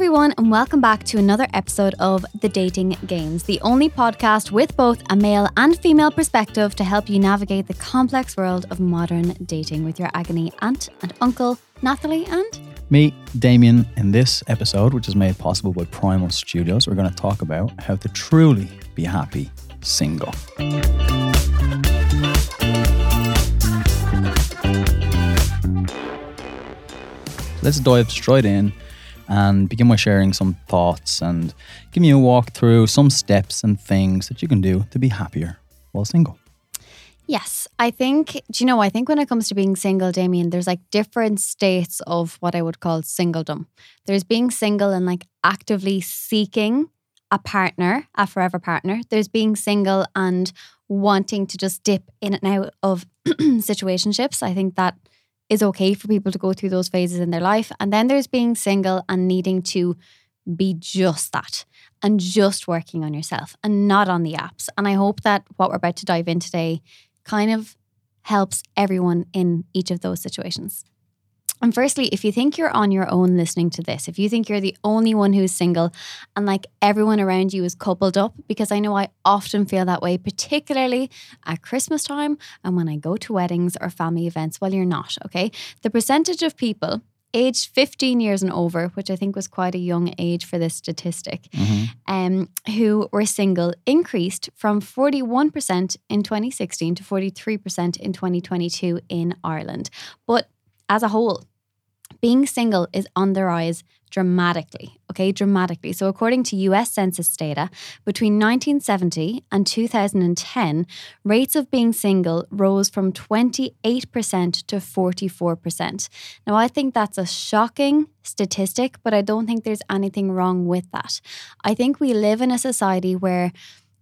everyone, and welcome back to another episode of The Dating Games, the only podcast with both a male and female perspective to help you navigate the complex world of modern dating with your agony aunt and uncle, Nathalie and Me, Damien, in this episode, which is made possible by Primal Studios, we're going to talk about how to truly be happy single. Let's dive straight in and begin by sharing some thoughts and give me a walk through some steps and things that you can do to be happier while single. Yes, I think, do you know, I think when it comes to being single, Damien, there's like different states of what I would call singledom. There's being single and like actively seeking a partner, a forever partner. There's being single and wanting to just dip in and out of situationships. I think that is okay for people to go through those phases in their life. And then there's being single and needing to be just that and just working on yourself and not on the apps. And I hope that what we're about to dive in today kind of helps everyone in each of those situations. And firstly, if you think you're on your own listening to this, if you think you're the only one who's single and like everyone around you is coupled up, because I know I often feel that way, particularly at Christmas time and when I go to weddings or family events. Well, you're not, okay? The percentage of people aged 15 years and over, which I think was quite a young age for this statistic, um, who were single increased from 41% in 2016 to 43% in 2022 in Ireland. But as a whole, being single is on the rise dramatically, okay, dramatically. So, according to US Census data, between 1970 and 2010, rates of being single rose from 28% to 44%. Now, I think that's a shocking statistic, but I don't think there's anything wrong with that. I think we live in a society where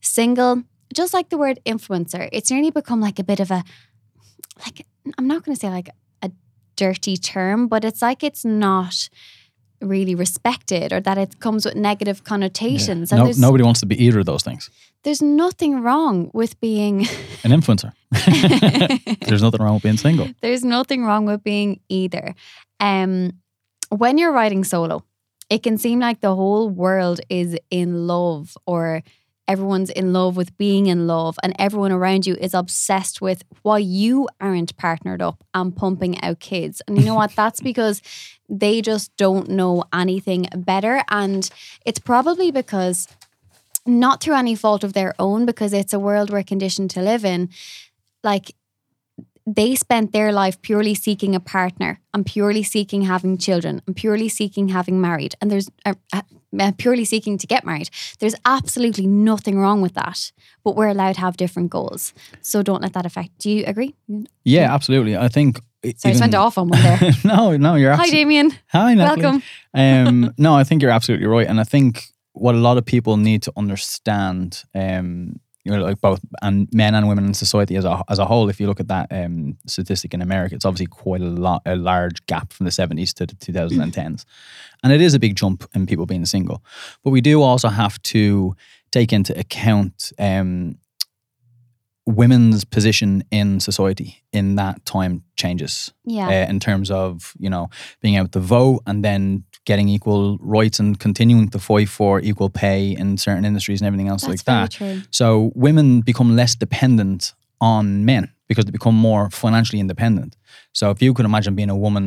single, just like the word influencer, it's nearly become like a bit of a, like, I'm not going to say like dirty term, but it's like it's not really respected or that it comes with negative connotations. And No, nobody wants to be either of those things. there's nothing wrong with being An influencer. There's nothing wrong with being single. there's nothing wrong with being either. Um, when you're writing solo, it can seem like the whole world is in love or everyone's in love with being in love and everyone around you is obsessed with why you aren't partnered up and pumping out kids. And you know what? That's because they just don't know anything better. And it's probably because not through any fault of their own, because it's a world we're conditioned to live in. Like they spent their life purely seeking a partner and purely seeking having children and purely seeking having married and there's uh, uh, uh, purely seeking to get married there's absolutely nothing wrong with that but we're allowed to have different goals so don't let that affect do you agree Yeah, absolutely. I think. sorry I just went off on one there no, no, you're hi absolutely. Damien Hi, Nathalie. welcome um, no, I think you're absolutely right, and I think what a lot of people need to understand, um, you know, like both and men and women in society as a as a whole. If you look at that um, statistic in America, it's obviously quite a lot, a large gap from the 70s to the 2010s, and it is a big jump in people being single. But we do also have to take into account. Um, women's position in society in that time changes yeah uh, in terms of you know being able to vote and then getting equal rights and continuing to fight for equal pay in certain industries and everything else that's like that. true So women become less dependent on men because they become more financially independent. So if you could imagine being a woman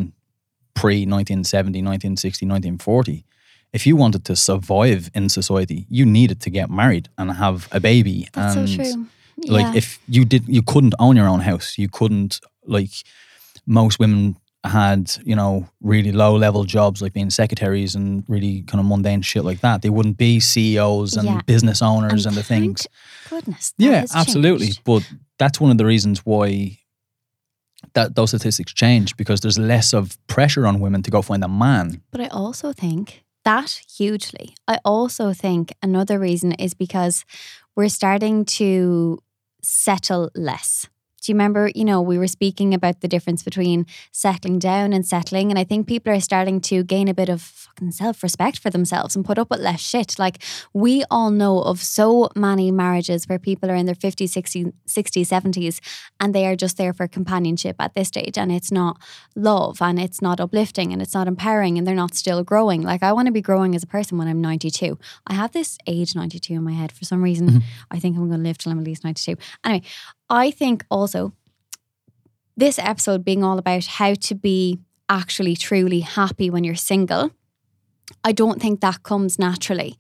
pre 1970, 1960, 1940, if you wanted to survive in society, you needed to get married and have a baby. that's and so true like if you did you couldn't own your own house you couldn't like most women had you know really low level jobs like being secretaries and really kind of mundane shit like that they wouldn't be ceos and Yeah. business owners and, the things goodness yeah absolutely changed. but that's one of the reasons why that those statistics change because there's less of pressure on women to go find a man But I also think that hugely. I also think another reason is because we're starting to settle less. Do you remember, you know, we were speaking about the difference between settling down and settling? And I think people are starting to gain a bit of fucking self respect for themselves and put up with less shit. Like, we all know of so many marriages where people are in their 50s, 60s, 60s, 70s, and they are just there for companionship at this stage. And it's not love and it's not uplifting and it's not empowering and they're not still growing. Like, I want to be growing as a person when I'm 92. I have this age 92 in my head for some reason. Mm-hmm. I think I'm going to live till I'm at least 92. Anyway, I think also this episode being all about how to be actually truly happy when you're single, I don't think that comes naturally.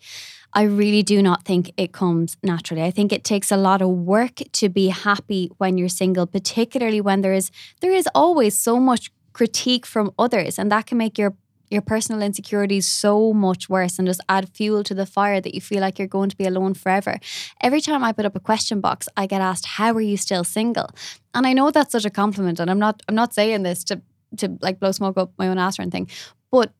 I really do not think it comes naturally. I think it takes a lot of work to be happy when you're single, particularly when there is there is always so much critique from others and that can make your your personal insecurities so much worse and just add fuel to the fire that you feel like you're going to be alone forever. Every time I put up a question box, I get asked, "How are you still single?" And I know that's such a compliment, and I'm not I'm not saying this to to like blow smoke up my own ass or anything, but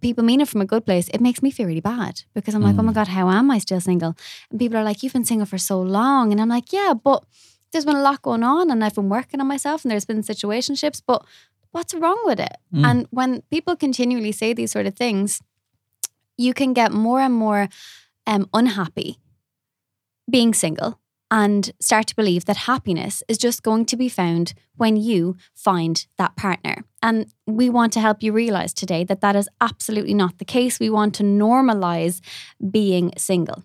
people mean it from a good place, it makes me feel really bad because I'm like, oh my mm. God, how am I still single? And people are like, you've been single for so long. And I'm like, yeah, but there's been a lot going on and I've been working on myself and there's been situationships, but what's wrong with it? Mm. And when people continually say these sort of things, you can get more and more um, unhappy being single and start to believe that happiness is just going to be found when you find that partner. And we want to help you realize today that that is absolutely not the case. We want to normalize being single.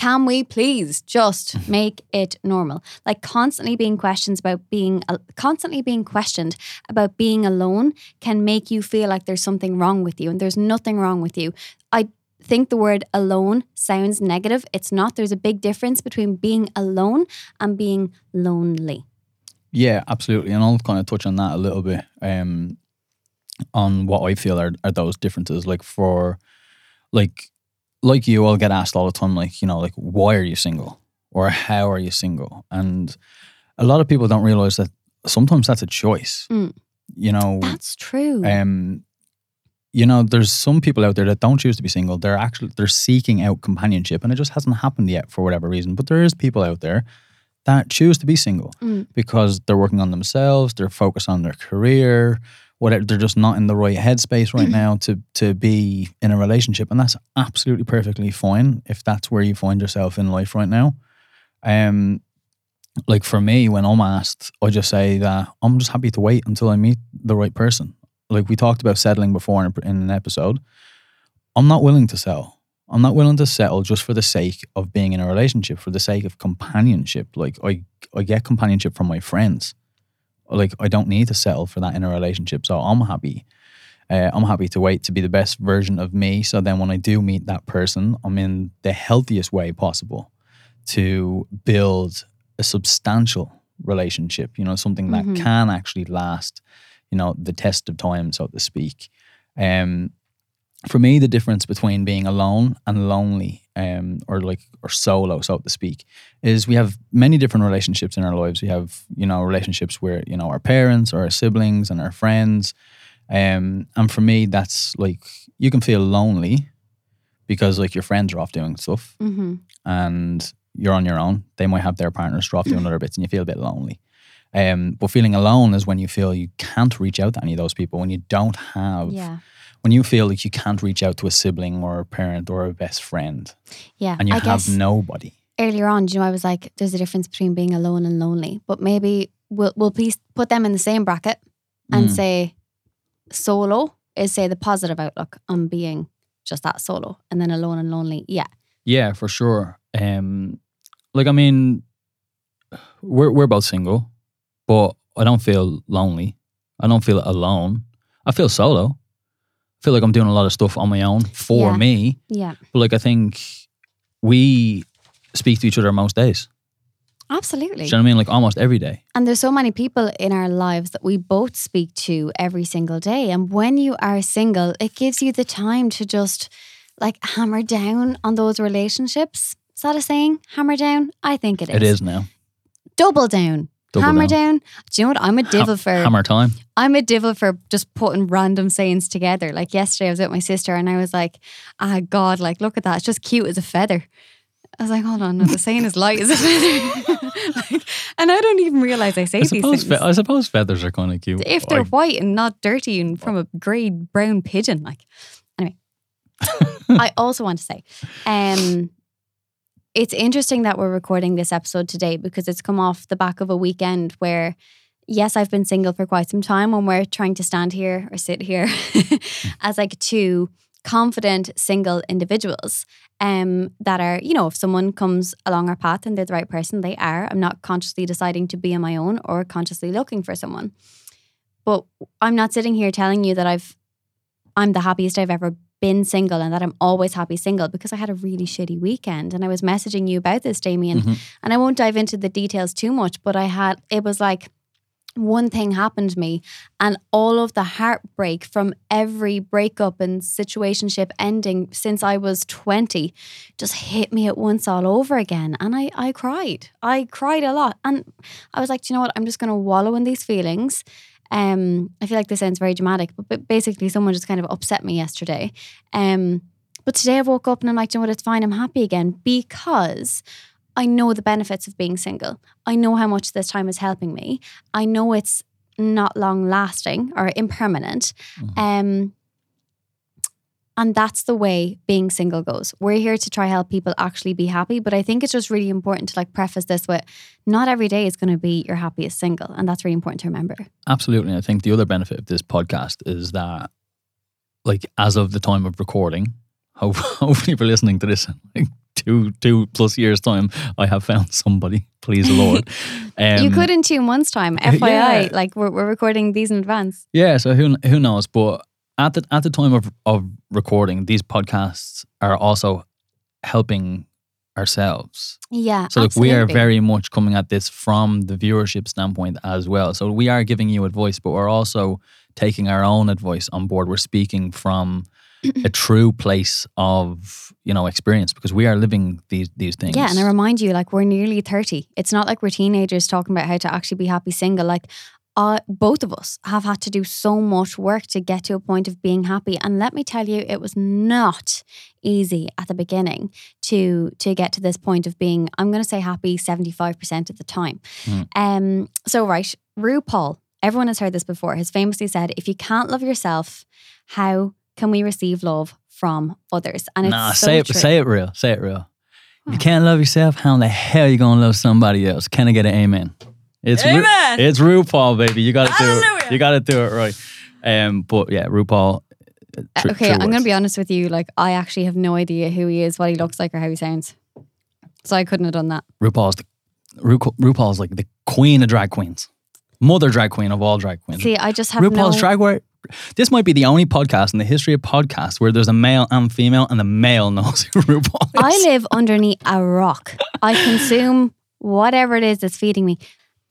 Can we please just make it normal? Like constantly being questions about being constantly being questioned about being alone can make you feel like there's something wrong with you and there's nothing wrong with you. I think the word alone sounds negative. It's not. There's a big difference between being alone and being lonely. Yeah, absolutely. And I'll kind of touch on that a little bit. Um, on what I feel are, are those differences. Like for like like you, I'll get asked all the time, like, you know, like, why are you single? Or how are you single? And a lot of people don't realize that sometimes that's a choice. Mm. You know, that's true. Um, you know, there's some people out there that don't choose to be single. They're actually they're seeking out companionship, and it just hasn't happened yet for whatever reason. But there is people out there that choose to be single mm. because they're working on themselves, they're focused on their career, whatever they're just not in the right headspace right now to to be in a relationship. And that's absolutely perfectly fine if that's where you find yourself in life right now. Um like for me when i'm asked i just say that i'm just happy to wait until i meet the right person. Like we talked about settling before in, in an episode. I'm not willing to settle. I'm not willing to settle just for the sake of being in a relationship for the sake of companionship. Like i i get companionship from my friends like I don't need to settle for that in a relationship. So I'm happy. Uh, I'm happy to wait to be the best version of me. So then when I do meet that person, I'm in the healthiest way possible to build a substantial relationship, you know, something that mm-hmm. can actually last, you know, the test of time, so to speak. Um, for me, the difference between being alone and lonely, um, or like or solo, so to speak, is we have many different relationships in our lives. We have you know relationships where you know our parents or our siblings and our friends, um, and for me, that's like you can feel lonely because like your friends are off doing stuff, mm-hmm. and you're on your own. They might have their partners off doing other bits, and you feel a bit lonely. Um, but feeling alone is when you feel you can't reach out to any of those people when you don't have. Yeah when you feel like you can't reach out to a sibling or a parent or a best friend. Yeah. And you I have nobody. Earlier on, you know, I was like, there's a difference between being alone and lonely. But maybe we'll we'll please put them in the same bracket and mm. say solo is say the positive outlook on being just that solo. And then alone and lonely. Yeah. Yeah, for sure. Um like I mean we're we're both single, but I don't feel lonely. I don't feel alone. I feel solo feel like I'm doing a lot of stuff on my own for yeah. me. Yeah. But like I think we speak to each other most days. Absolutely. Do you know what I mean? Like almost every day. And there's so many people in our lives that we both speak to every single day. And when you are single, it gives you the time to just like hammer down on those relationships. Is that a saying? Hammer down? I think it is. It is now. Double down. Double hammer down. down. Do you know what? I'm a devil for hammer time. I'm a devil for just putting random sayings together. Like yesterday, I was with my sister and I was like, "Ah, God! Like, look at that. It's just cute as a feather." I was like, hold on, no, the saying is light is a feather. like, and I don't even realize I say I these things. fe- I suppose feathers are kind of cute. if they're I- white and not dirty and from a grey brown pigeon, like anyway. I also want to say, um, it's interesting that we're recording this episode today because it's come off the back of a weekend where, yes, I've been single for quite some time, and we're trying to stand here or sit here as like two confident single individuals um that are you know if someone comes along our path and they're the right person they are. I'm not consciously deciding to be on my own or consciously looking for someone. But i'm not sitting here telling you that i've i'm the happiest i've ever been single and that i'm always happy single because i had a really shitty weekend and i was messaging you about this damien Mhm. and i won't dive into the details too much but i had it was like one thing happened to me and all of the heartbreak from every breakup and situationship ending since I was 20 just hit me at once all over again. And I, I cried. I cried a lot. And I was like, Do you know what? I'm just going to wallow in these feelings. Um, I feel like this sounds very dramatic, but, but basically, someone just kind of upset me yesterday. Um, but today I woke up and I'm like, "Do you know what? It's fine. I'm happy again because I know the benefits of being single. I know how much this time is helping me. I know it's not long lasting or impermanent. Mhm. Um, and that's the way being single goes. We're here to try help people actually be happy, but I think it's just really important to like preface this with not every day is going to be your happiest single, and that's really important to remember. Absolutely. I think the other benefit of this podcast is that, like, as of the time of recording, hope, hopefully for listening to this, in, like two two plus years time, I have found somebody. Please the Lord. Um, you could in two months' time, FYI. Yeah. Like we're, we're recording these in advance. Yeah. So who who knows? But at the at the time of of recording, these podcasts are also helping ourselves. Yeah. So like we are very much coming at this from the viewership standpoint as well. So we are giving you advice, but we're also taking our own advice on board. We're speaking from a true place of you know experience because we are living these these things. Yeah, and I remind you, like we're nearly thirty. It's not like we're teenagers talking about how to actually be happy single. Like, uh, both of us have had to do so much work to get to a point of being happy. And let me tell you, it was not easy at the beginning to to get to this point of being. I'm going to say happy seventy five percent of the time. Mm. Um. So right, RuPaul. Everyone has heard this before. Has famously said, "If you can't love yourself, how can we receive love from others?" And it's nah, so say it true. say it real, say it real. If you can't love yourself, how in the hell are you gonna love somebody else? Can I get an amen? It's Ru- it's RuPaul, baby. You gotta do it. Hallelujah. You gotta do it right. Um, but yeah, RuPaul. uh, Uh, tr- okay, I'm going to be honest with you. Like, I actually have no idea who he is, what he looks like, or how he sounds. So I couldn't have done that. RuPaul's the Ru- RuPaul's like the queen of drag queens, mother drag queen of all drag queens. See, I just have RuPaul's no. drag where this might be the only podcast in the history of podcasts where there's a male and female, and the male knows who RuPaul is. I live underneath a rock. I consume whatever it is that's feeding me.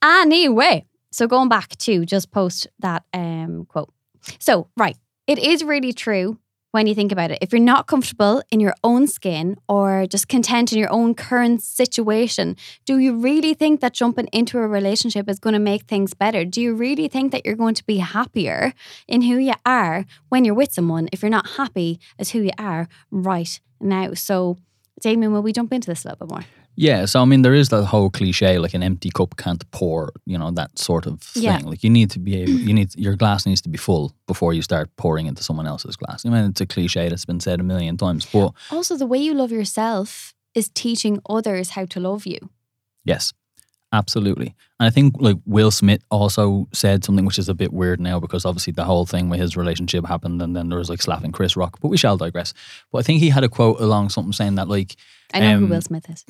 Anyway, so going back to just post that um, quote. So, right, it is really true when you think about it. If you're not comfortable in your own skin or just content in your own current situation, do you really think that jumping into a relationship is going to make things better? Do you really think that you're going to be happier in who you are when you're with someone if you're not happy as who you are right now? So, Damien, will we jump into this a little bit more? Yeah, so I mean, there is that whole cliche, like an empty cup can't pour, you know, that sort of thing. Yeah. Like you need to be able, you need your glass needs to be full before you start pouring into someone else's glass. I mean, it's a cliche that's been said a million times, but Also, the way you love yourself is teaching others how to love you. yes, absolutely. And I think like Will Smith also said something which is a bit weird now because obviously the whole thing with his relationship happened, and then there was like slapping Chris Rock. But we shall digress. But I think he had a quote along something saying that like, I know who Um, Will Smith is.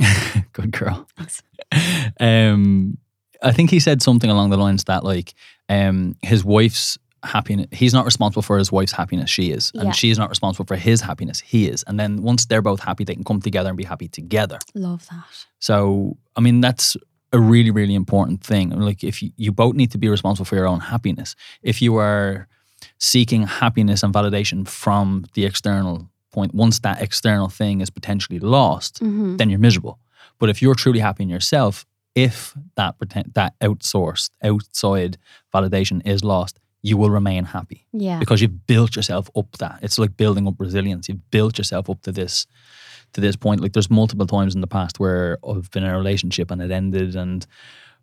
good girl. Thanks. um, I think he said something along the lines that like um, his wife's happiness, he's not responsible for his wife's happiness, she is, and Yeah. she's not responsible for his happiness, he is. And then once they're both happy, they can come together and be happy together. Love that. So I mean, that's a really really important thing. Like if you, you both need to be responsible for your own happiness. If you are seeking happiness and validation from the external point, once that external thing is potentially lost, hmm then you're miserable. But if you're truly happy in yourself, if that pretend, that outsourced outside validation is lost, you will remain happy Yeah. because you've built yourself up that. It's like building up resilience. You've built yourself up to this to this point. Like there's multiple times in the past where I've been in a relationship and it ended and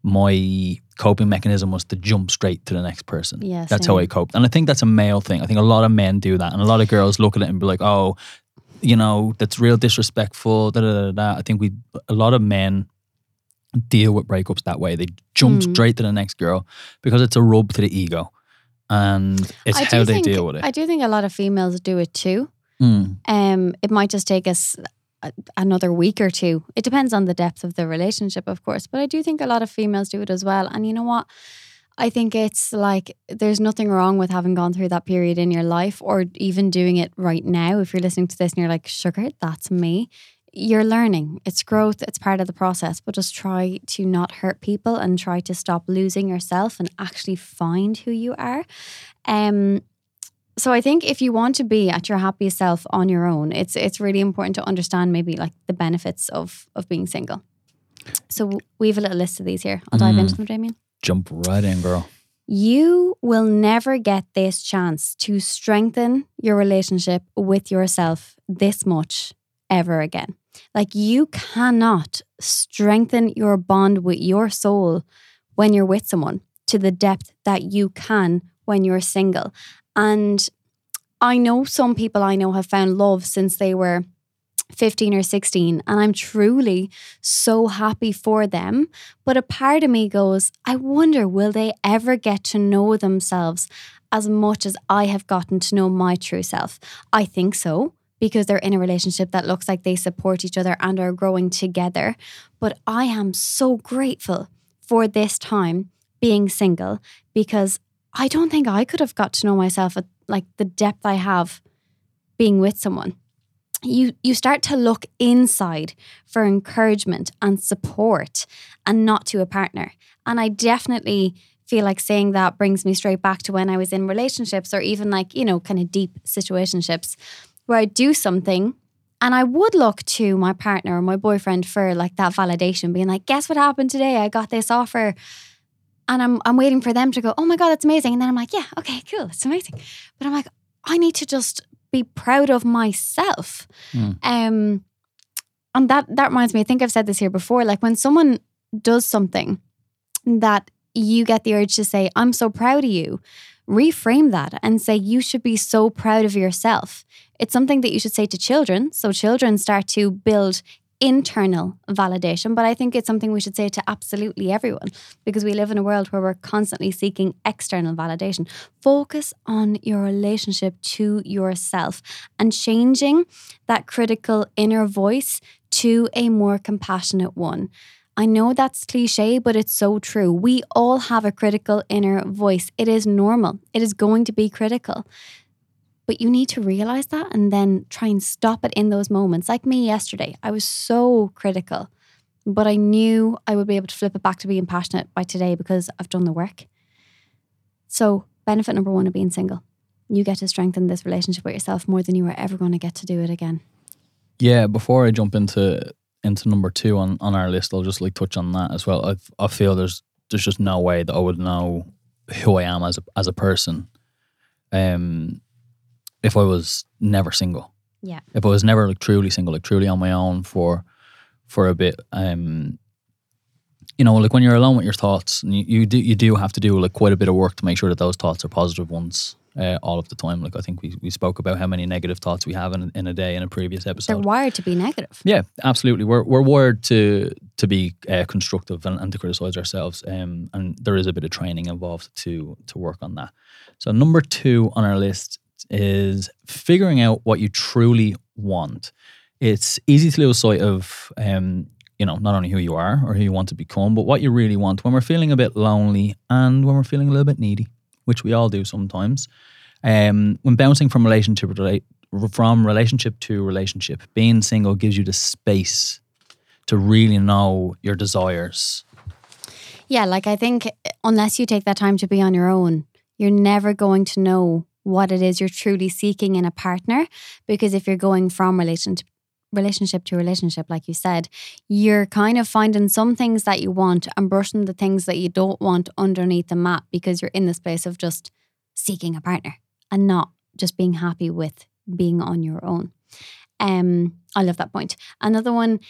my coping mechanism was to jump straight to the next person. Yeah, That's how. I coped. And I think that's a male thing. I think a lot of men do that. And a lot of girls look at it and be like, oh, you know, that's real disrespectful. Da, da, da, da. I think we, a lot of men deal with breakups that way. They jump Mm. straight to the next girl because it's a rub to the ego. And it's how do they think, deal with it. I do think a lot of females do it too. Mm. Um, it might just take us another week or two. It depends on the depth of the relationship, of course. But I do think a lot of females do it as well. And you know what? I think it's like there's nothing wrong with having gone through that period in your life or even doing it right now. If you're listening to this and you're like, sugar, that's me. You're learning. It's growth. It's part of the process. But just try to not hurt people and try to stop losing yourself and actually find who you are. Um, so I think if you want to be at your happiest self on your own, it's it's really important to understand maybe like the benefits of of being single. So we have a little list of these here. I'll dive Mm. into them, Damien. Jump right in, girl. You will never get this chance to strengthen your relationship with yourself this much ever again. Like you cannot strengthen your bond with your soul when you're with someone to the depth that you can when you're single. And I know some people I know have found love since they were 15 or 16, and I'm truly so happy for them. But a part of me goes, I wonder, will they ever get to know themselves as much as I have gotten to know my true self? I think so. Because they're in a relationship that looks like they support each other and are growing together. But I am so grateful for this time being single because I don't think I could have got to know myself at like the depth I have being with someone. You you start to look inside for encouragement and support and not to a partner. And I definitely feel like saying that brings me straight back to when I was in relationships or even like, you know, kind of deep situationships where I do something and I would look to my partner or my boyfriend for like that validation, being like, guess what happened today? I got this offer and I'm I'm waiting for them to go, oh my god, that's amazing. And then I'm like, yeah, okay, cool, it's amazing. But I'm like, I need to just be proud of myself. Mm. Um, and that that reminds me. I think I've said this here before. Like when someone does something that you get the urge to say, I'm so proud of you. Reframe that and say you should be so proud of yourself. It's something that you should say to children. So children start to build internal validation, but I think it's something we should say to absolutely everyone because we live in a world where we're constantly seeking external validation. Focus on your relationship to yourself and changing that critical inner voice to a more compassionate one. I know that's cliche, but it's so true. We all have a critical inner voice. It is normal, it is going to be critical. But you need to realize that and then try and stop it in those moments. Like me yesterday, I was so critical, but I knew I would be able to flip it back to being passionate by today because I've done the work. So, benefit number one of being single you get to strengthen this relationship with yourself more than you are ever going to get to do it again. Yeah, before I jump into into number two on, on our list, I'll just like touch on that as well. I I feel there's there's just no way that I would know who I am as a as a person, um, if I was never single. Yeah. If I was never like truly single, like truly on my own for for a bit, um, you know, like when you're alone with your thoughts, and you, you do you do have to do like quite a bit of work to make sure that those thoughts are positive ones. Uh, all of the time, like I think we, we spoke about how many negative thoughts we have in, in a day in a previous episode. They're wired to be negative. Yeah, absolutely. We're we're wired to to be uh, constructive and, and to criticize ourselves, um, and there is a bit of training involved to to work on that. So number two on our list is figuring out what you truly want. It's easy to lose sight of, um, you know, not only who you are or who you want to become, but what you really want when we're feeling a bit lonely and when we're feeling a little bit needy, which we all do sometimes. Um, when bouncing from relationship from relationship to relationship, being single gives you the space to really know your desires. Yeah, like I think unless you take that time to be on your own, you're never going to know what it is you're truly seeking in a partner. Because if you're going from relationship relationship to relationship, like you said, you're kind of finding some things that you want and brushing the things that you don't want underneath the mat because you're in this place of just seeking a partner and not just being happy with being on your own. Um, I love that point. Another one,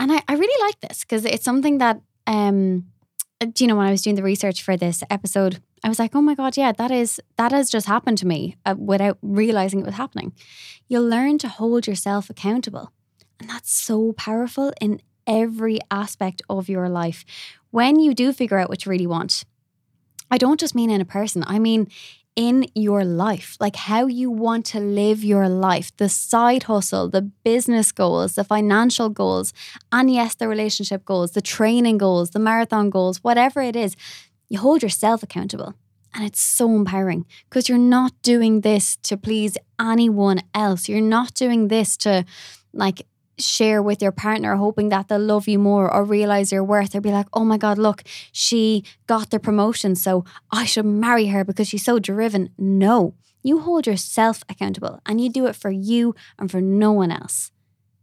and I, I really like this because it's something that um, do you know when I was doing the research for this episode, I was like, oh my god, yeah, that is that has just happened to me uh, without realizing it was happening. You'll learn to hold yourself accountable, and that's so powerful in every aspect of your life. When you do figure out what you really want, I don't just mean in a person. I mean in your life, like how you want to live your life, the side hustle, the business goals, the financial goals, and yes, the relationship goals, the training goals, the marathon goals, whatever it is, you hold yourself accountable. And it's so empowering because you're not doing this to please anyone else. You're not doing this to like share with your partner, hoping that they'll love you more or realize your worth or be like, oh my God, look, she got the promotion, so I should marry her because she's so driven. No, you hold yourself accountable and you do it for you and for no one else.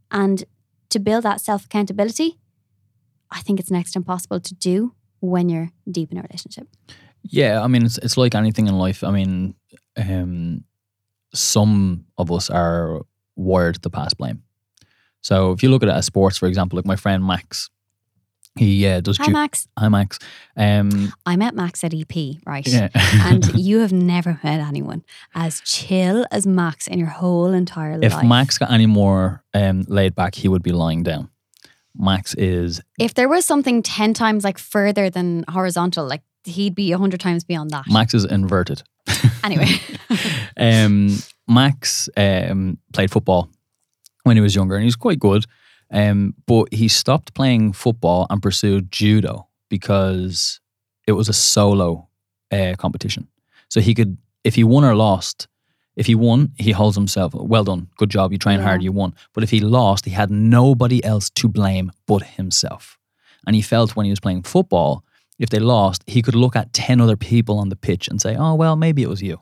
And to build that self accountability, I think it's next impossible to do when you're deep in a relationship. Yeah, I mean, it's it's like anything in life. I mean, um, some of us are wired to pass blame. So if you look at it as sports, for example, like my friend Max, he uh, does. Hi, ju- Max. Hi, Max. Um, I met Max at EP, right? yeah. and you have never met anyone as chill as Max in your whole entire if life. If Max got any more um, laid back, he would be lying down. Max is if there was something 10 times like further than horizontal, like he'd be 100 times beyond that. Max is inverted. Anyway, um, Max um, played football when he was younger, and he was quite good. Um, but he stopped playing football and pursued judo because it was a solo uh, competition. So he could, if he won or lost, if he won, he holds himself. Well done, good job. You train hard, you won. But if he lost, he had nobody else to blame but himself. And he felt when he was playing football, if they lost, he could look at ten other people on the pitch and say, "Oh well, maybe it was you."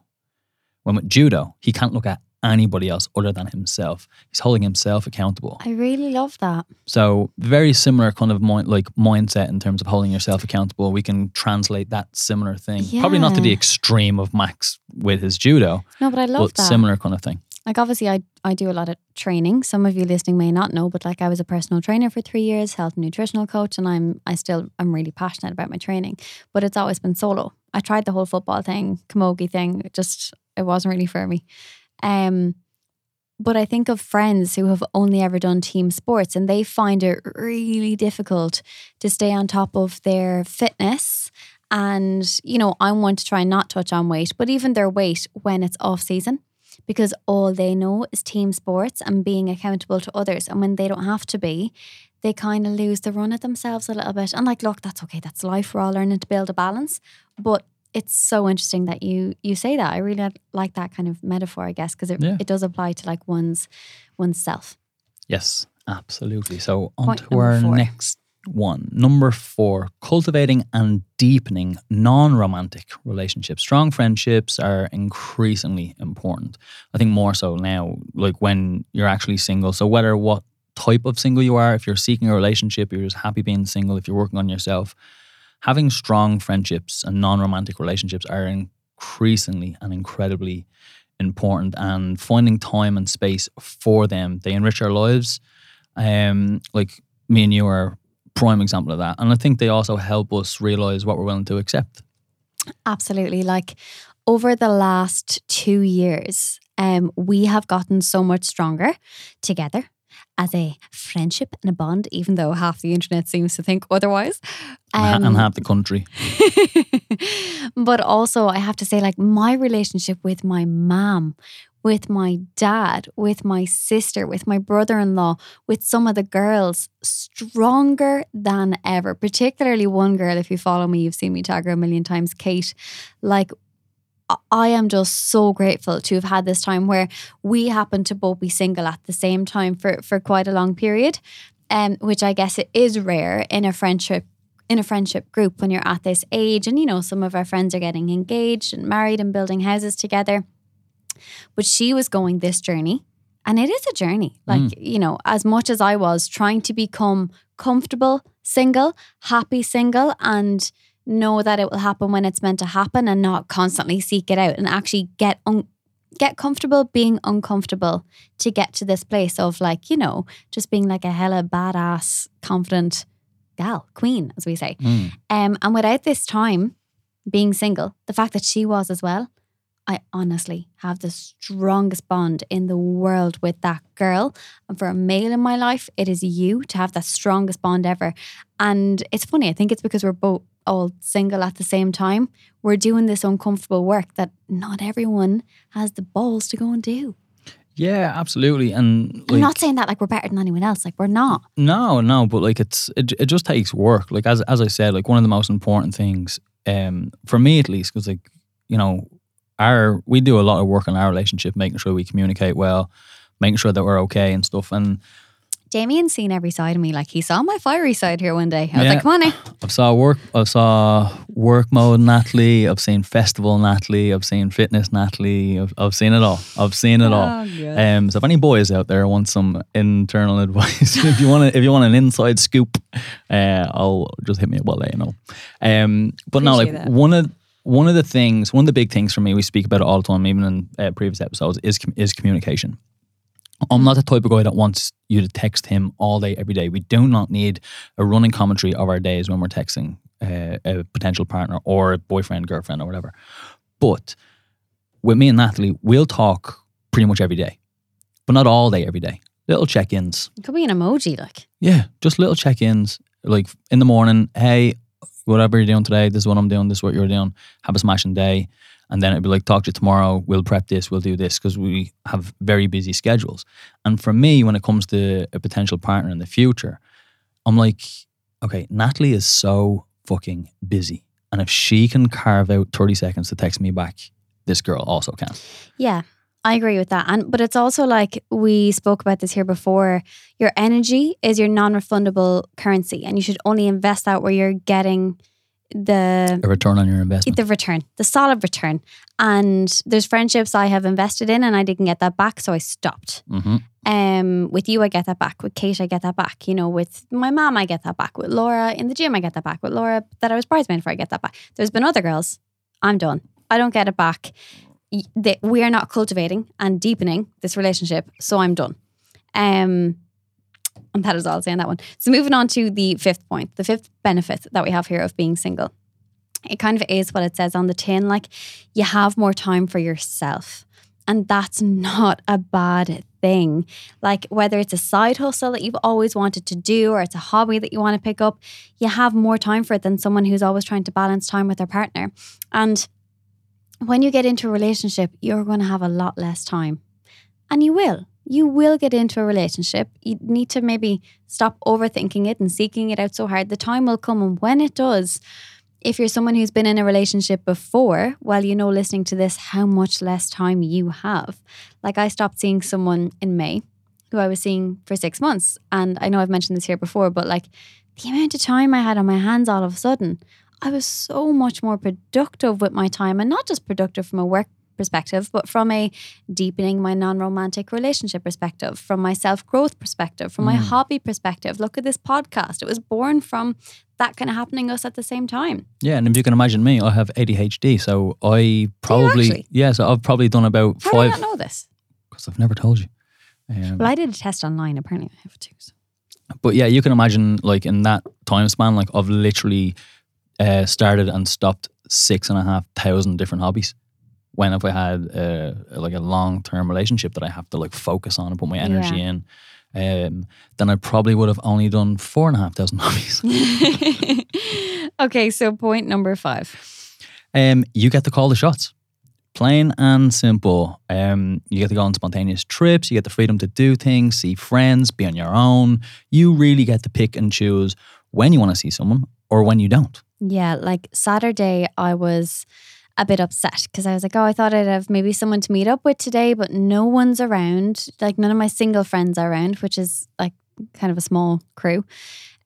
When with judo, he can't look at anybody else other than himself. He's holding himself accountable. I really love that. So very similar kind of mind, like mindset in terms of holding yourself accountable. We can translate that similar thing. Probably not to the extreme of Max with his judo, No, but I love but that. similar kind of thing. Like obviously I I do a lot of training. Some of you listening may not know, but like I was a personal trainer for 3 years, health and nutritional coach and I'm I still I'm really passionate about my training, but it's always been solo. I tried the whole football thing, camogie thing, it just it wasn't really for me. Um but I think of friends who have only ever done team sports and they find it really difficult to stay on top of their fitness. And, you know, I want to try and not touch on weight, but even their weight when it's off season because all they know is team sports and being accountable to others. And when they don't have to be, they kind of lose the run at themselves a little bit. And like, look, that's okay. That's life. We're all learning to build a balance. But it's so interesting that you you say that. I really like that kind of metaphor, I guess, because it, Yeah. it does apply to like one's one's self. Yes, absolutely. So on to our four. next one. Number four, cultivating and deepening non-romantic relationships. Strong friendships are increasingly important. I think more so now, like when you're actually single. So whether what type of single you are, if you're seeking a relationship, you're just happy being single, if you're working on yourself, having strong friendships and non-romantic relationships are increasingly and incredibly important and finding time and space for them they enrich our lives. Um like me and you are prime example of that and i think they also help us realize what we're willing to accept. Absolutely. Like over the last two years, um, we have gotten so much stronger together as a friendship and a bond, even though half the internet seems to think otherwise. Um, and have the country but also, I have to say, like my relationship with my mom, with my dad, with my sister, with my brother in law, with some of the girls, stronger than ever. Particularly one girl, if you follow me, you've seen me tag her a million times, Kate. Like, I am just so grateful to have had this time where we happen to both be single at the same time for, for quite a long period, um, which I guess it is rare in a friendship in a friendship group when you're at this age. And you know, some of our friends are getting engaged and married and building houses together. But she was going this journey, and it is a journey. Like you know, as much as I was trying to become comfortable single, happy single, and know that it will happen when it's meant to happen and not constantly seek it out and actually get un- get comfortable being uncomfortable to get to this place of like, you know, just being like a hella badass, confident gal, queen, as we say. Mm. Um, and without this time being single, the fact that she was as well, I honestly have the strongest bond in the world with that girl. And for a male in my life, it is you to have that strongest bond ever. And it's funny, I think it's because we're both all single at the same time. We're doing this uncomfortable work that not everyone has the balls to go and do. Yeah, absolutely. And I'm not saying that like we're better than anyone else. Like we're not. No, no, but like it's it, it just takes work. Like as as I said, like one of the most important things, um, for me at least, because like you know, our we do a lot of work on our relationship, making sure we communicate well, making sure that we're okay and stuff. And Damien's seen every side of me. Like he saw my fiery side here one day. I was Yeah. like, come on eh?" now. I've saw work, I saw work mode Nathalie, I've seen festival Nathalie, I've seen fitness Nathalie, I've, I've seen it all. I've seen it all. Um, so if any boys out there want some internal advice, if you want to, if you want an inside scoop, uh, I'll just hit me up. I'll let you know. Um, but no, like that. one of one of the things, one of the big things for me, we speak about it all the time, even in uh, previous episodes, is com- is communication. I'm not the type of guy that wants you to text him all day, every day. We do not need a running commentary of our days when we're texting uh, a potential partner or a boyfriend, girlfriend, or whatever. But with me and Nathalie, we'll talk pretty much every day, but not all day, every day. Little check ins. It could be an emoji, like. Yeah, just little check ins. Like in the morning, hey, whatever you're doing today, this is what I'm doing, this is what you're doing. Have a smashing day. And then it'd be like, talk to you tomorrow. We'll prep this, we'll do this because we have very busy schedules. And for me, when it comes to a potential partner in the future, I'm like, okay, Nathalie is so fucking busy. And if she can carve out 30 seconds to text me back, this girl also can. Yeah, I agree with that. And but it's also like we spoke about this here before. Your energy is your non-refundable currency, and you should only invest that where you're getting the A return on your investment. the return, the solid return. And there's friendships I have invested in, and I didn't get that back, so I stopped. hmm Um, with you, I get that back. With Kate, I get that back. You know, with my mom, I get that back. With Laura in the gym, I get that back. With Laura, that I was bridesmaid for, I get that back. There's been other girls. I'm done. I don't get it back. We are not cultivating and deepening this relationship, so I'm done. Um, and that is all I'll say on that one. So moving on to the fifth point, the fifth benefit that we have here of being single. It kind of is what it says on the tin, like you have more time for yourself. And that's not a bad thing. Like whether it's a side hustle that you've always wanted to do or it's a hobby that you want to pick up, you have more time for it than someone who's always trying to balance time with their partner. And when you get into a relationship, you're going to have a lot less time. And you will. You will get into a relationship. You need to maybe stop overthinking it and seeking it out so hard. The time will come. And when it does, if you're someone who's been in a relationship before, well, you know, listening to this, how much less time you have. Like, I stopped seeing someone in May who I was seeing for six months. And I know I've mentioned this here before, but like the amount of time I had on my hands all of a sudden, I was so much more productive with my time and not just productive from a work perspective, but from a deepening my non romantic relationship perspective, from my self growth perspective, from my Mm. hobby perspective. Look at this podcast. It was born from that kind of happening us at the same time. Yeah, and if you can imagine me, I have ADHD, so I probably yeah, so I've probably done about How do I five not know this? because I've never told you. Um, Well, I did a test online. Apparently, I have two. So. but yeah, you can imagine like in that time span, like I've literally uh, started and stopped six and a half thousand different hobbies. When if I had uh, like a long term relationship that I have to like focus on and put my energy in, um, then I probably would have only done four and a half thousand hobbies. okay, so point number five. um, you get to call the shots. Plain and simple. Um, you get to go on spontaneous trips. You get the freedom to do things, see friends, be on your own. You really get to pick and choose when you want to see someone or when you don't. Yeah, like Saturday, I was a bit upset because I was like, oh, I thought I'd have maybe someone to meet up with today, but no one's around. Like, none of my single friends are around, which is like kind of a small crew.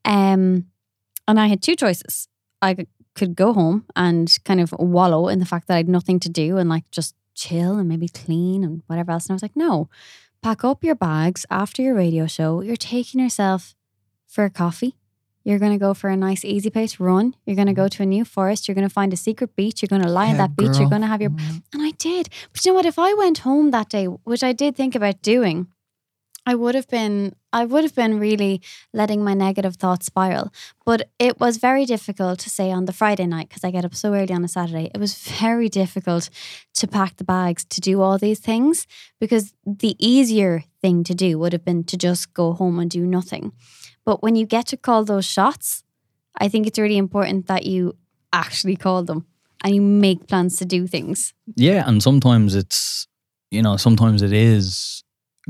Um, and I had two choices. I could- go home and kind of wallow in the fact that I had nothing to do and like just chill and maybe clean and whatever else. And I was like, no, pack up your bags after your radio show. You're taking yourself for a coffee You're going to go for a nice easy pace run. You're going to go to a new forest. You're going to find a secret beach. You're going to lie on Yeah, that beach. You're going to have your. Mm. And I did. But you know what? If I went home that day, which I did think about doing, I would have been. I would have been really letting my negative thoughts spiral. But it was very difficult to say on the Friday night because I get up so early on a Saturday. It was very difficult to pack the bags to do all these things because the easier thing to do would have been to just go home and do nothing. But when you get to call those shots, I think it's really important that you actually call them and you make plans to do things. Yeah, and sometimes it's you know sometimes it is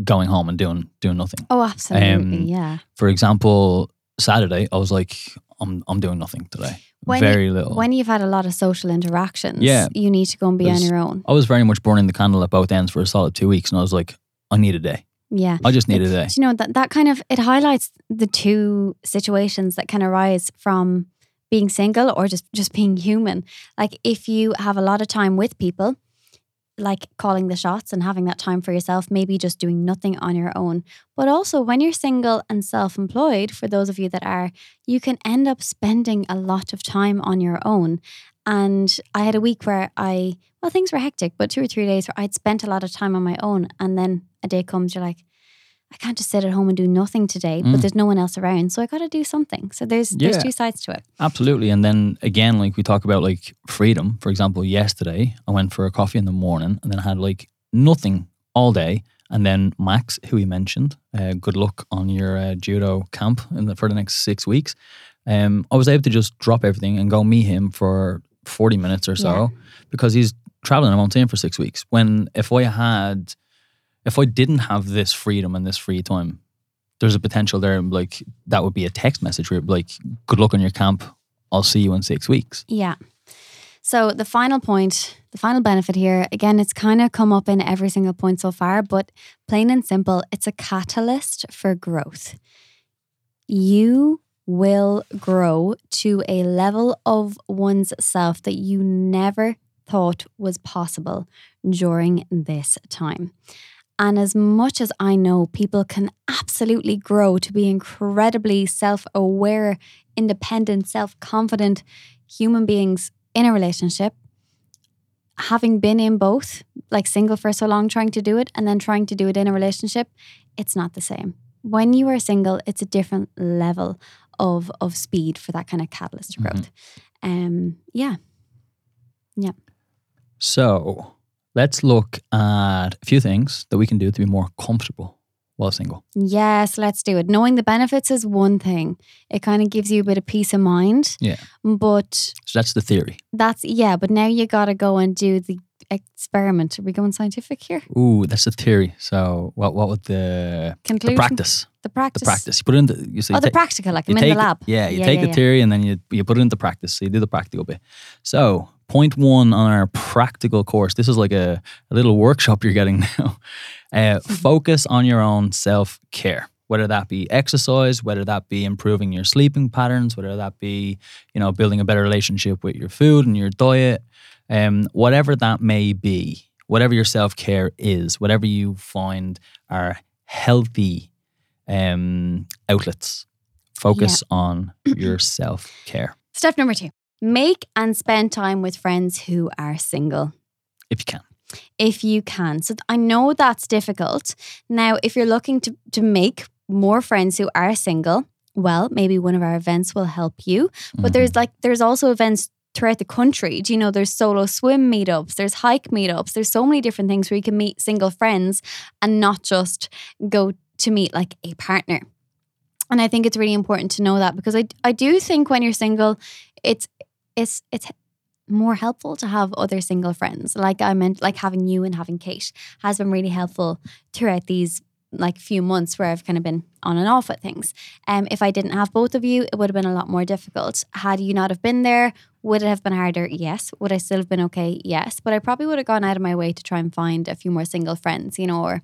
going home and doing doing nothing. Oh, absolutely. Um, yeah. For example, Saturday I was like I'm I'm doing nothing today. When very little. When you've had a lot of social interactions, Yeah. you need to go and be on your own. I was very much burning the candle at both ends for a solid two weeks, and I was like, I need a day. Yeah. I just need a day. Do you know that that kind of it highlights the two situations that can arise from being single or just just being human. Like if you have a lot of time with people, like calling the shots and having that time for yourself, maybe just doing nothing on your own. But also when you're single and self-employed, for those of you that are, you can end up spending a lot of time on your own. And I had a week where I well, things were hectic, but two or three days where I'd spent a lot of time on my own. And then a day comes, you're like, I can't just sit at home and do nothing today, but Mm. there's no one else around. So I got to do something. So there's there's two sides to it. Absolutely. And then again, like we talk about like freedom. For example, yesterday I went for a coffee in the morning and then I had like nothing all day. And then Max, who he mentioned, uh, good luck on your uh, judo camp in the, for the next six weeks. Um, I was able to just drop everything and go meet him for 40 minutes or so Yeah. because he's traveling. See him for six weeks. When if I had, if I didn't have this freedom and this free time, there's a potential there. Like that would be a text message where like, "Good luck on your camp. I'll see you in six weeks." Yeah. So the final point, the final benefit here, again, it's kind of come up in every single point so far, but plain and simple, it's a catalyst for growth. You will grow to a level of one's self that you never thought was possible during this time. And as much as I know people can absolutely grow to be incredibly self aware, independent, self confident human beings in a relationship, having been in both, like single for so long, trying to do it, and then trying to do it in a relationship, it's not the same. When you are single, it's a different level of of speed for that kind of catalyst growth. Um, yeah. yeah. So let's look at a few things that we can do to be more comfortable while single. Yes, let's do it. Knowing the benefits is one thing. It kind of gives you a bit of peace of mind. Yeah. But So that's the theory. that's yeah, but now you gotta go and do the experiment. Are we going scientific here? Ooh, that's the theory. So what? What would the Conclusion? the practice? The practice. The practice. You put it in the. You say Oh, the take- practical, like I'm in take the lab. Yeah, you Yeah, take yeah, the yeah. theory and then you you put it into practice. So you do the practical bit. So point one on our practical course. This is like a, a little workshop you're getting now. Uh, focus on your own self care. Whether that be exercise, whether that be improving your sleeping patterns, whether that be you know building a better relationship with your food and your diet, um, whatever that may be, whatever your self care is, whatever you find are healthy um, outlets. Focus on your self care Step number two make and spend time with friends who are single. if you can. If you can. So I know that's difficult. Now, if you're looking to, to make more friends who are single, well, maybe one of our events will help you. But Mhm. there's like, there's also events throughout the country. Do you know there's solo swim meetups, there's hike meetups, there's so many different things where you can meet single friends and not just go to meet like a partner. And I think it's really important to know that because I I do think when you're single, it's it's it's more helpful to have other single friends. Like I meant like having you and having Kate has been really helpful throughout these like few months where I've kind of been on and off with things. Um if I didn't have both of you, it would have been a lot more difficult. Had you not have been there, would it have been harder? Yes. Would I still have been okay? Yes. But I probably would have gone out of my way to try and find a few more single friends, you know, or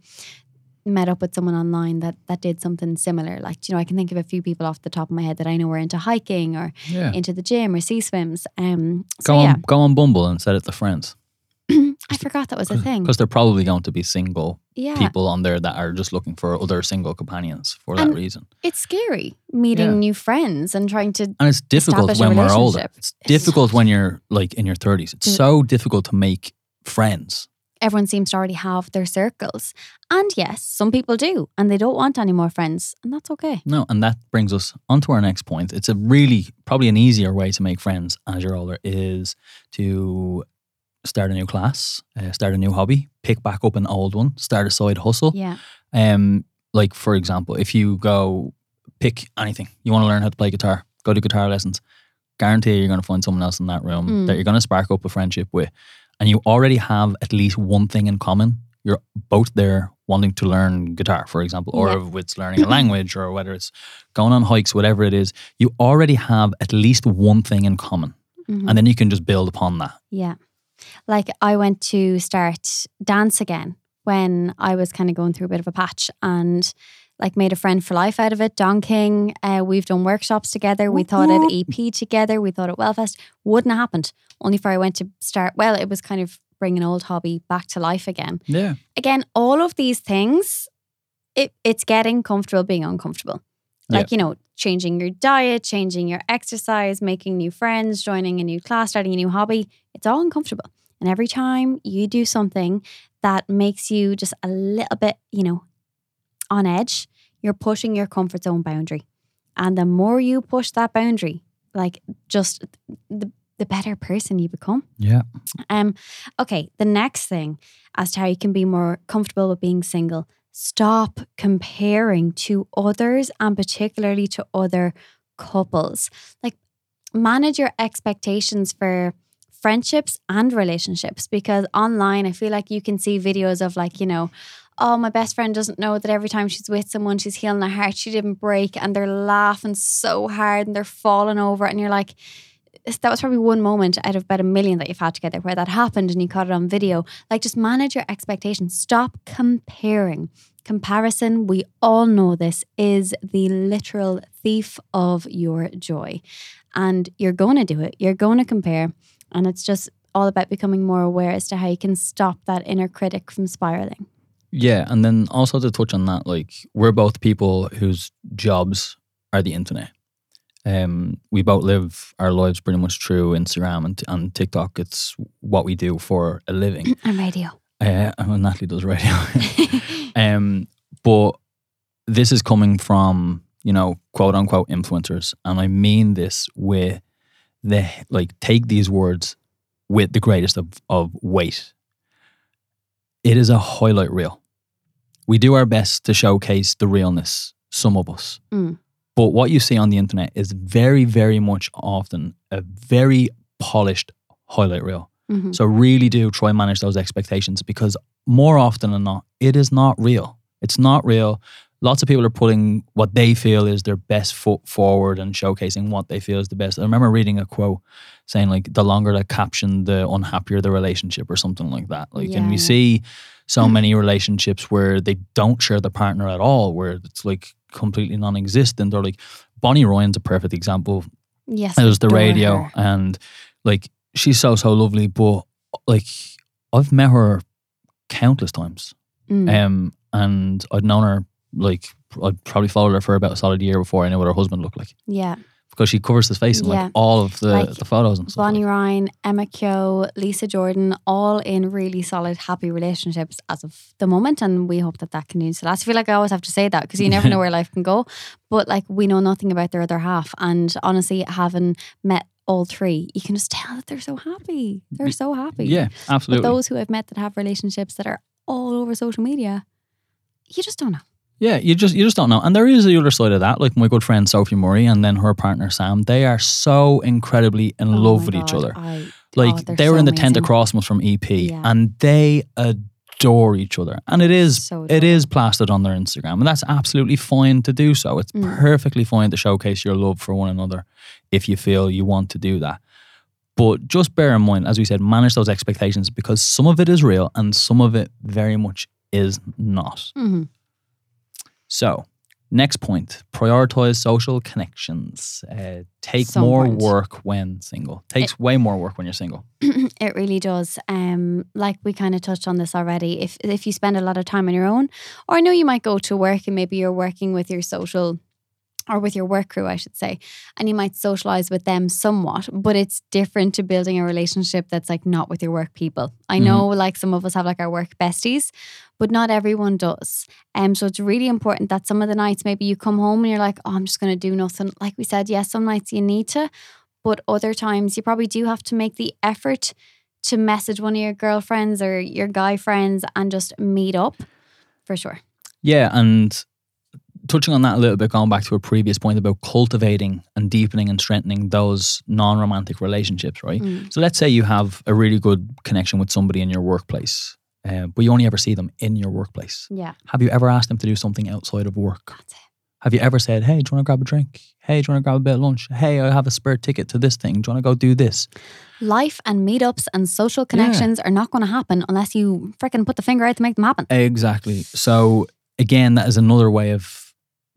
met up with someone online that that did something similar. Like, you know, I can think of a few people off the top of my head that I know were into hiking or Yeah. into the gym or sea swims. Um so Go on, yeah. go on Bumble and set it to friends. I forgot that was a thing. because they're probably going to be single Yeah, people on there that are just looking for other single companions for that reason. it's scary meeting Yeah. new friends and trying to. And it's difficult when we're older. It's It's difficult when you're like in your 30s. It's Mm. so difficult to make friends. Everyone seems to already have their circles, and yes, some people do, and they don't want any more friends, and that's okay. No, and that brings us on to our next point. It's a really, probably an easier way to make friends as you're older is to start a new class, uh, start a new hobby, pick back up an old one, start a side hustle. Yeah, Um, like for example, if you go pick anything, you want to learn how to play guitar, go to guitar lessons. Guarantee you're going to find someone else in that room Mm. that you're going to spark up a friendship with, and you already have at least one thing in common. You're both there wanting to learn guitar, for example, or Yeah. if it's learning a language, or whether it's going on hikes, whatever it is. You already have at least one thing in common, Mhm. and then you can just build upon that. yeah. Like I went to start dance again when I was kind of going through a bit of a patch, and like made a friend for life out of it. Don King, uh, we've done workshops together. We thought at. EP together. We thought at Wellfest. Wouldn't have happened. Only for I went to start. Well, it was kind of bring an old hobby back to life again. Yeah, again, all of these things, it, it's getting comfortable being uncomfortable. Yeah. Like, you know, changing your diet, changing your exercise, making new friends, joining a new class, starting a new hobby. It's all uncomfortable. And every time you do something that makes you just a little bit, you know, on edge, you're pushing your comfort zone boundary. And the more you push that boundary, like just the, the better person you become. yeah, Um, okay, the next thing as to how you can be more comfortable with being single, stop comparing to others and particularly to other couples. Like manage your expectations for friendships and relationships because online I feel like you can see videos of like, you know, oh, my best friend doesn't know that every time she's with someone, she's healing her heart, she didn't break, and they're laughing so hard and they're falling over, and you're like, that was probably one moment out of about a million that you've had together where that happened and you caught it on video. Like, just manage your expectations. Stop comparing. Comparison, we all know this, is the literal thief of your joy. And you're going to do it. You're going to compare. And it's just all about becoming more aware as to how you can stop that inner critic from spiraling. Yeah, and then also to touch on that, like we're both people whose jobs are the internet. Um, we both live our lives pretty much through Instagram and, and TikTok. It's what we do for a living. And radio. Uh, and Nathalie does radio. um, but this is coming from you know quote unquote influencers, and I mean this with the like take these words with the greatest of of weight. It is a highlight reel. We do our best to showcase the realness. Some of us. Mm. But what you see on the internet is very, very much often a very polished highlight reel. Mhm. So really do try and manage those expectations because more often than not, it is not real. It's not real. Lots of people are putting what they feel is their best foot forward and showcasing what they feel is the best. I remember reading a quote saying like the longer the caption, the unhappier the relationship or something like that. Like and we see so many relationships where they don't share the partner at all, where it's like completely non-existent or like Bonnie Ryan's a perfect example Yes. it was the radio her. and like she's so so lovely but like i've met her countless times Mm. um and i'd known her like i'd probably followed her for about a solid year before i knew what her husband looked like yeah. Because she covers his face in Yeah. like all of the, Like the photos and stuff Bonnie like. Ryan, Emma Kyo, Lisa Jordan, all in really solid, happy relationships as of the moment. And we hope that that continues to last. I feel like I always have to say that because you never know where life can go. But like we know nothing about their other half. And honestly, having met all three, you can just tell that they're so happy. They're so happy. yeah But absolutely those who I've met that have relationships that are all over social media, you just don't know. Yeah you just you just don't know and there is the other side of that like my good friend sophie murray and then her partner sam they are so incredibly in Oh love with each other I, Like oh, they're were so in the tent amazing. across from from EP, Yeah. and they adore each other, and it is So it is plastered on their Instagram, and that's absolutely fine to do so. It's Mm. perfectly fine to showcase your love for one another if you feel you want to do that. But just bear in mind, as we said, manage those expectations because some of it is real and some of it very much is not. Mhm. So, Next point: prioritize social connections. Uh, take more work when single. Takes way more work when you're single. it really does. Um, like we kind of touched on this already. If if you spend a lot of time on your own, or I know you might go to work and maybe you're working with your social or with your work crew, I should say, and you might socialize with them somewhat, but it's different to building a relationship that's like not with your work people. I Mhm. know like some of us have like our work besties, but not everyone does. Um, so it's really important that some of the nights maybe you come home and you're like, oh, I'm just going to do nothing. Like we said, yes, some nights you need to, but other times you probably do have to make the effort to message one of your girlfriends or your guy friends and just meet up for sure. Yeah, and touching on that a little bit, going back to a previous point about cultivating and deepening and strengthening those non-romantic relationships, right? Mm. So let's say you have a really good connection with somebody in your workplace, uh, but you only ever see them in your workplace. Yeah, Have you ever asked them to do something outside of work? that's it. Have you ever said, "Hey, do you want to grab a drink? Hey, do you want to grab a bit of lunch? Hey, I have a spare ticket to this thing. Do you want to go do this?" Life and meetups and social connections are not going to happen unless you freaking put the finger out to make them happen. Exactly. So again, that is another way of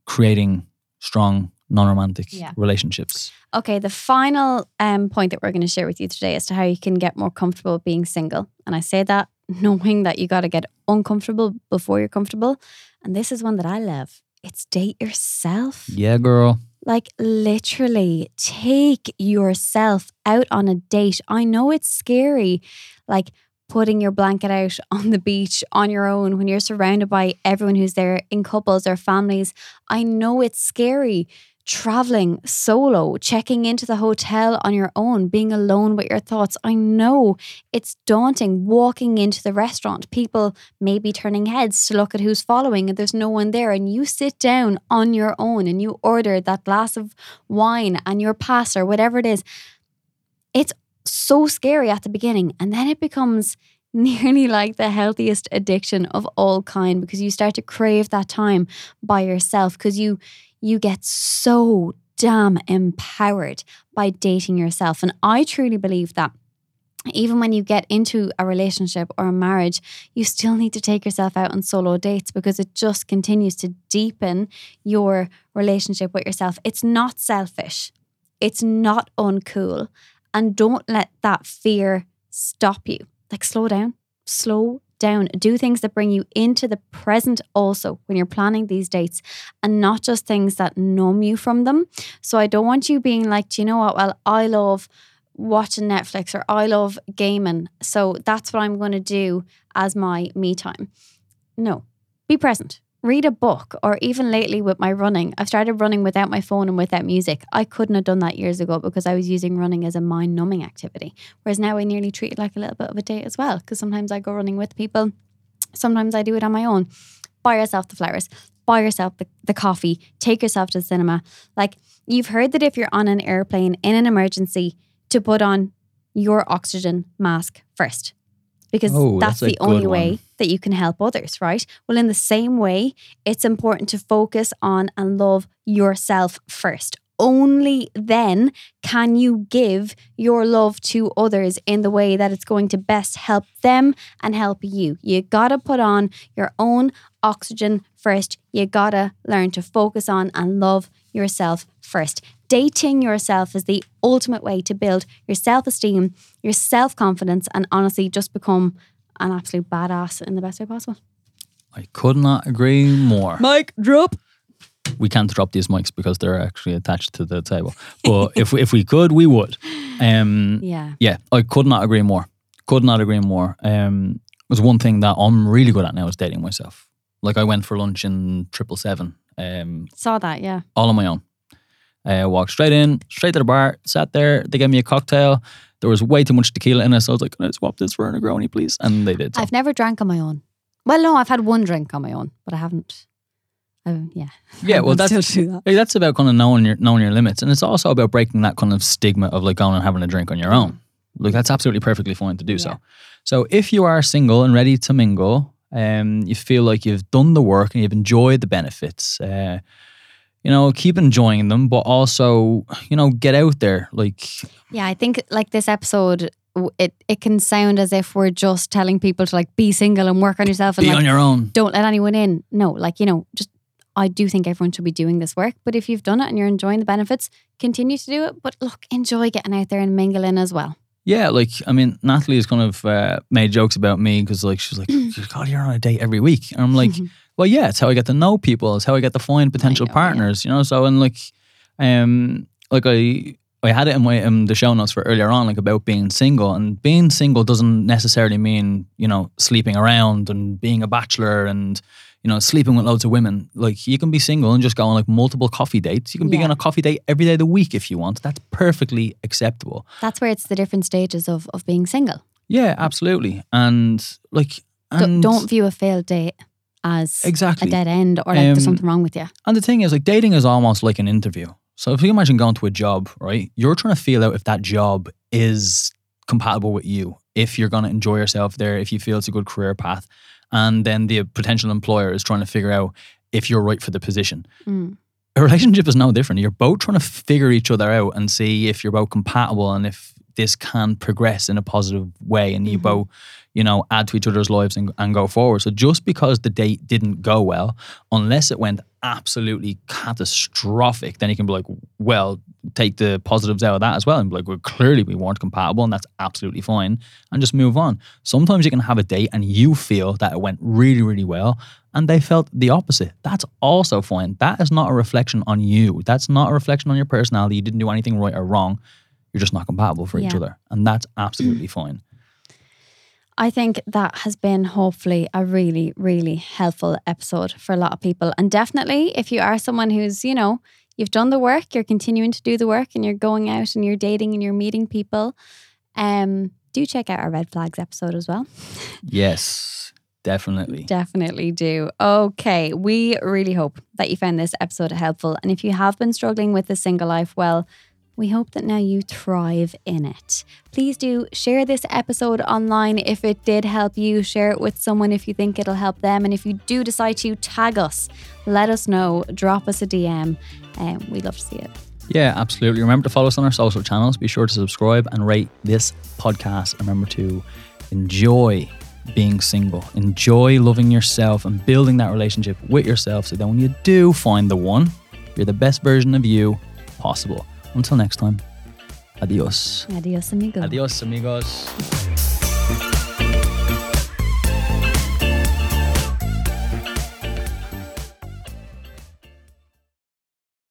creating strong non-romantic Yeah. relationships. Okay, the final um, point that we're going to share with you today as to how you can get more comfortable being single. And I say that knowing that you got to get uncomfortable before you're comfortable. And this is one that I love. It's date yourself. Yeah, girl. Like literally take yourself out on a date. I know it's scary, like putting your blanket out on the beach on your own when you're surrounded by everyone who's there in couples or families. I know it's scary. Traveling solo, checking into the hotel on your own, being alone with your thoughts. I know it's daunting walking into the restaurant. People maybe turning heads to look at who's following and there's no one there. And you sit down on your own and you order that glass of wine and your pasta or whatever it is. It's so scary at the beginning. And then it becomes nearly like the healthiest addiction of all kind because you start to crave that time by yourself because you you get so damn empowered by dating yourself. And I truly believe that even when you get into a relationship or a marriage, you still need to take yourself out on solo dates because it just continues to deepen your relationship with yourself. It's not selfish, it's not uncool. And don't let that fear stop you. Like, slow down, slow down. Do things that bring you into the present also when you're planning these dates and not just things that numb you from them. So, I don't want you being like, do you know what? Well, I love watching Netflix or I love gaming. So that's what I'm going to do as my me time. No, be present. Read a book, or even lately with my running, I've started running without my phone and without music. I couldn't have done that years ago because I was using running as a mind numbing activity. Whereas now I nearly treat it like a little bit of a date as well because sometimes I go running with people, sometimes I do it on my own. Buy yourself the flowers, buy yourself the, the coffee, take yourself to the cinema. Like you've heard that if you're on an airplane in an emergency, to put on your oxygen mask first because Oh, that's, that's the only good way one. That you can help others, right? Well, in the same way, it's important to focus on and love yourself first. Only then can you give your love to others in the way that it's going to best help them and help you. You gotta put on your own oxygen first. You gotta learn to focus on and love yourself first. Dating yourself is the ultimate way to build your self esteem, your self confidence, and honestly just become an absolute badass in the best way possible. I could not agree more. Mike, drop. We can't drop these mics because they're actually attached to the table. But if if we could, we would. Um, Yeah. yeah, I could not agree more. Could not agree more. Um, there's one thing that I'm really good at now is dating myself. Like I went for lunch in triple seven, um, Saw that, yeah. all on my own. I walked straight in, straight to the bar, sat there. They gave me a cocktail. There was way too much tequila in it, so I was like, "Can I swap this for a Negroni, please?" And they did. so. I've never drank on my own. Well, no, I've had one drink on my own, but I haven't. I, yeah. Yeah, well, that's that. That's about kind of knowing your knowing your limits, and it's also about breaking that kind of stigma of like going and having a drink on your own. Like that's absolutely perfectly fine to do Yeah. so. So if you are single and ready to mingle, um, you feel like you've done the work and you've enjoyed the benefits. Uh, you know, keep enjoying them, but also, you know, get out there. Like, Yeah, I think like this episode, it it can sound as if we're just telling people to like be single and work on yourself and be like on your own. don't let anyone in. No, like you know, just I do think everyone should be doing this work. But if you've done it and you're enjoying the benefits, continue to do it. But look, enjoy getting out there and mingling as well. Yeah, like I mean, Nathalie has kind of uh, made jokes about me because like she's like, God, you're on a date every week, and I'm like, well, yeah, it's how I get to know people. It's how I get to find potential know, yeah. partners, you know. So and like, um, like I. I had it in my in the show notes for earlier on, like about being single, and being single doesn't necessarily mean you know sleeping around and being a bachelor and you know sleeping with loads of women. Like you can be single and just go on like multiple coffee dates. You can be on a coffee date every day of the week if you want. That's perfectly acceptable. That's where it's the different stages of, of being single. Yeah, absolutely. And like, D- and don't view a failed date as exactly. a dead end or like Um, there's something wrong with you. And the thing is, like, dating is almost like an interview. So if you imagine going to a job, right? You're trying to feel out if that job is compatible with you, if you're going to enjoy yourself there, if you feel it's a good career path. And then the potential employer is trying to figure out if you're right for the position. Mm. A relationship is no different. You're both trying to figure each other out and see if you're both compatible and if this can progress in a positive way and you Mhm. both, you know, add to each other's lives and, and go forward. So just because the date didn't go well, unless it went absolutely catastrophic, then you can be like, well, take the positives out of that as well and be like, well, clearly we weren't compatible and that's absolutely fine and just move on. Sometimes you can have a date and you feel that it went really, really well and they felt the opposite. That's also fine. That is not a reflection on you. That's not a reflection on your personality. You didn't do anything right or wrong. You're just not compatible for each other. And that's absolutely fine. I think that has been hopefully a really, really helpful episode for a lot of people. And definitely, if you are someone who's, you know, you've done the work, you're continuing to do the work, and you're going out and you're dating and you're meeting people, um, do check out our red flags episode as well. Yes, definitely. Definitely do. Okay. We really hope that you found this episode helpful. And if you have been struggling with the single life, well, we hope that now you thrive in it. Please do share this episode online if it did help you. Share it with someone if you think it'll help them. And if you do decide to tag us, let us know. Drop us a DM. Um, we'd love to see it. Yeah, absolutely. Remember to follow us on our social channels. Be sure to subscribe and rate this podcast. Remember to enjoy being single, enjoy loving yourself and building that relationship with yourself so that when you do find the one, you're the best version of you possible. Until next time, adios. Adios, amigo. Adios, amigos.